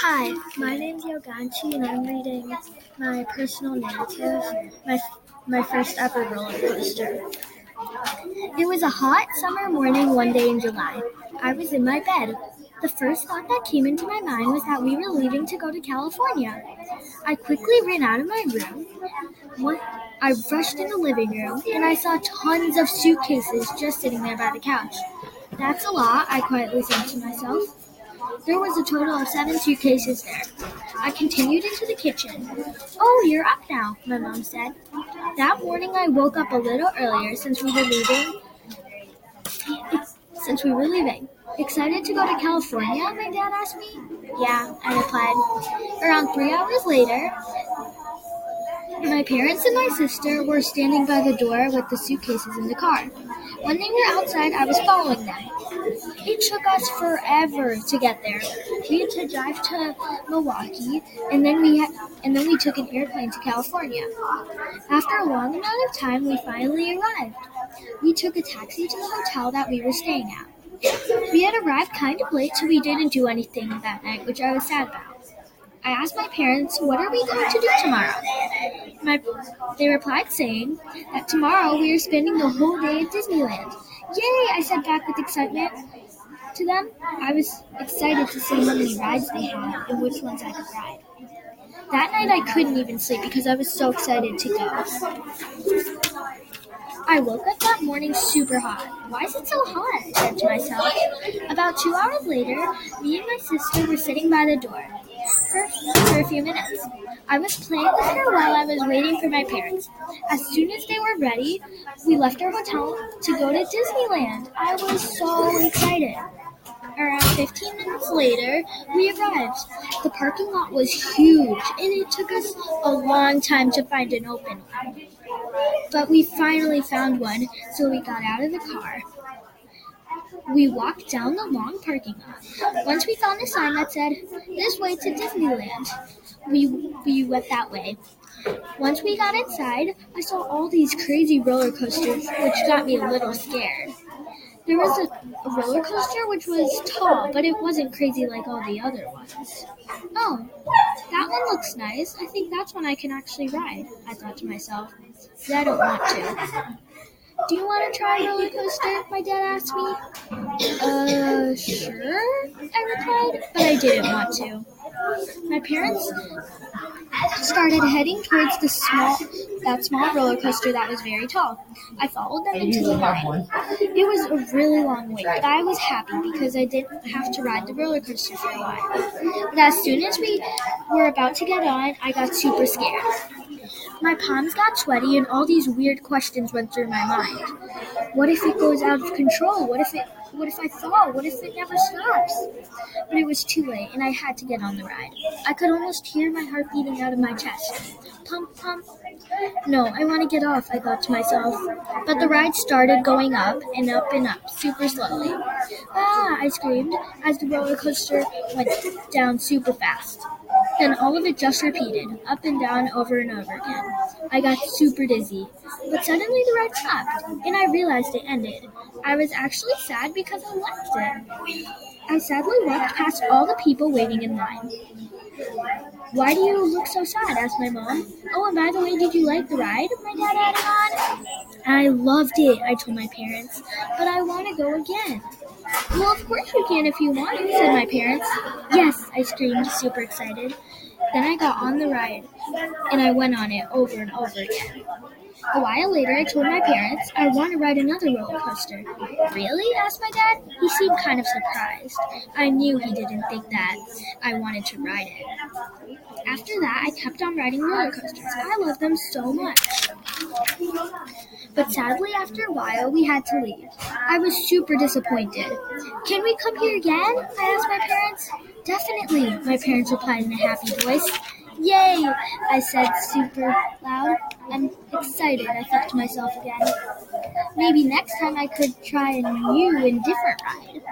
Hi, my name's Yoganchi and I'm reading my personal narrative, my, my first ever roller coaster. It was a hot summer morning one day in July. I was in my bed. The first thought that came into my mind was that we were leaving to go to California. I quickly ran out of my room. I rushed in the living room and I saw tons of suitcases just sitting there by the couch. That's a lot, I quietly said to myself. There was a total of seven suitcases there. I continued into the kitchen. Oh, you're up now, my mom said. That morning I woke up a little earlier since we were leaving. Since we were leaving. Excited to go to California? My dad asked me. Yeah, I replied. Around three hours later, my parents and my sister were standing by the door with the suitcases in the car. When they were outside, I was following them. It took us forever to get there. We had to drive to Milwaukee, and then we had, and then we took an airplane to California. After a long amount of time, we finally arrived. We took a taxi to the hotel that we were staying at. We had arrived kind of late, so we didn't do anything that night, which I was sad about. I asked my parents, What are we going to do tomorrow? They replied, saying that tomorrow we are spending the whole day at Disneyland. Yay! I said back with excitement to them. I was excited to see how many rides they had and which ones I could ride. That night I couldn't even sleep because I was so excited to go. I woke up that morning super hot. Why is it so hot? I said to myself. About two hours later, me and my sister were sitting by the door for a few minutes. I was playing with her while I was waiting for my parents. As soon as they were ready, we left our hotel to go to Disneyland. I was so excited. Around 15 minutes later, we arrived. The parking lot was huge, and it took us a long time to find an open one. But we finally found one, so we got out of the car. We walked down the long parking lot. Once we found a sign that said, This way to Disneyland, we, we went that way. Once we got inside, I saw all these crazy roller coasters, which got me a little scared. There was a, a roller coaster which was tall, but it wasn't crazy like all the other ones. Oh, that one looks nice. I think that's one I can actually ride, I thought to myself. But I don't want to. Do you want to try a roller coaster? My dad asked me. Uh, sure, I replied, but I didn't want to. My parents started heading towards the small that small roller coaster that was very tall. I followed them into the line. It was a really long wait, but I was happy because I didn't have to ride the roller coaster for a while. But as soon as we were about to get on, I got super scared. My palms got sweaty and all these weird questions went through my mind. What if it goes out of control? What if it what if I fall? What if it never stops? But it was too late and I had to get on the ride. I could almost hear my heart beating out of my chest. Pump pump. No, I want to get off, I thought to myself. But the ride started going up and up and up, super slowly. Ah, I screamed as the roller coaster went down super fast. Then all of it just repeated, up and down over and over again. I got super dizzy. But suddenly the ride stopped, and I realized it ended. I was actually sad because I liked it. I sadly walked past all the people waiting in line. Why do you look so sad? asked my mom. Oh, and by the way, did you like the ride? My dad added on. I loved it, I told my parents, but I want to go again. Well, of course you can if you want, said my parents. Yes, I screamed, super excited. Then I got on the ride, and I went on it over and over again. A while later, I told my parents I want to ride another roller coaster. Really? asked my dad. He seemed kind of surprised. I knew he didn't think that I wanted to ride it. After that, I kept on riding roller coasters. I love them so much. But sadly, after a while, we had to leave. I was super disappointed. Can we come here again? I asked my parents. Definitely, my parents replied in a happy voice. Yay! I said super loud. I'm excited, I thought to myself again. Maybe next time I could try a new and different ride.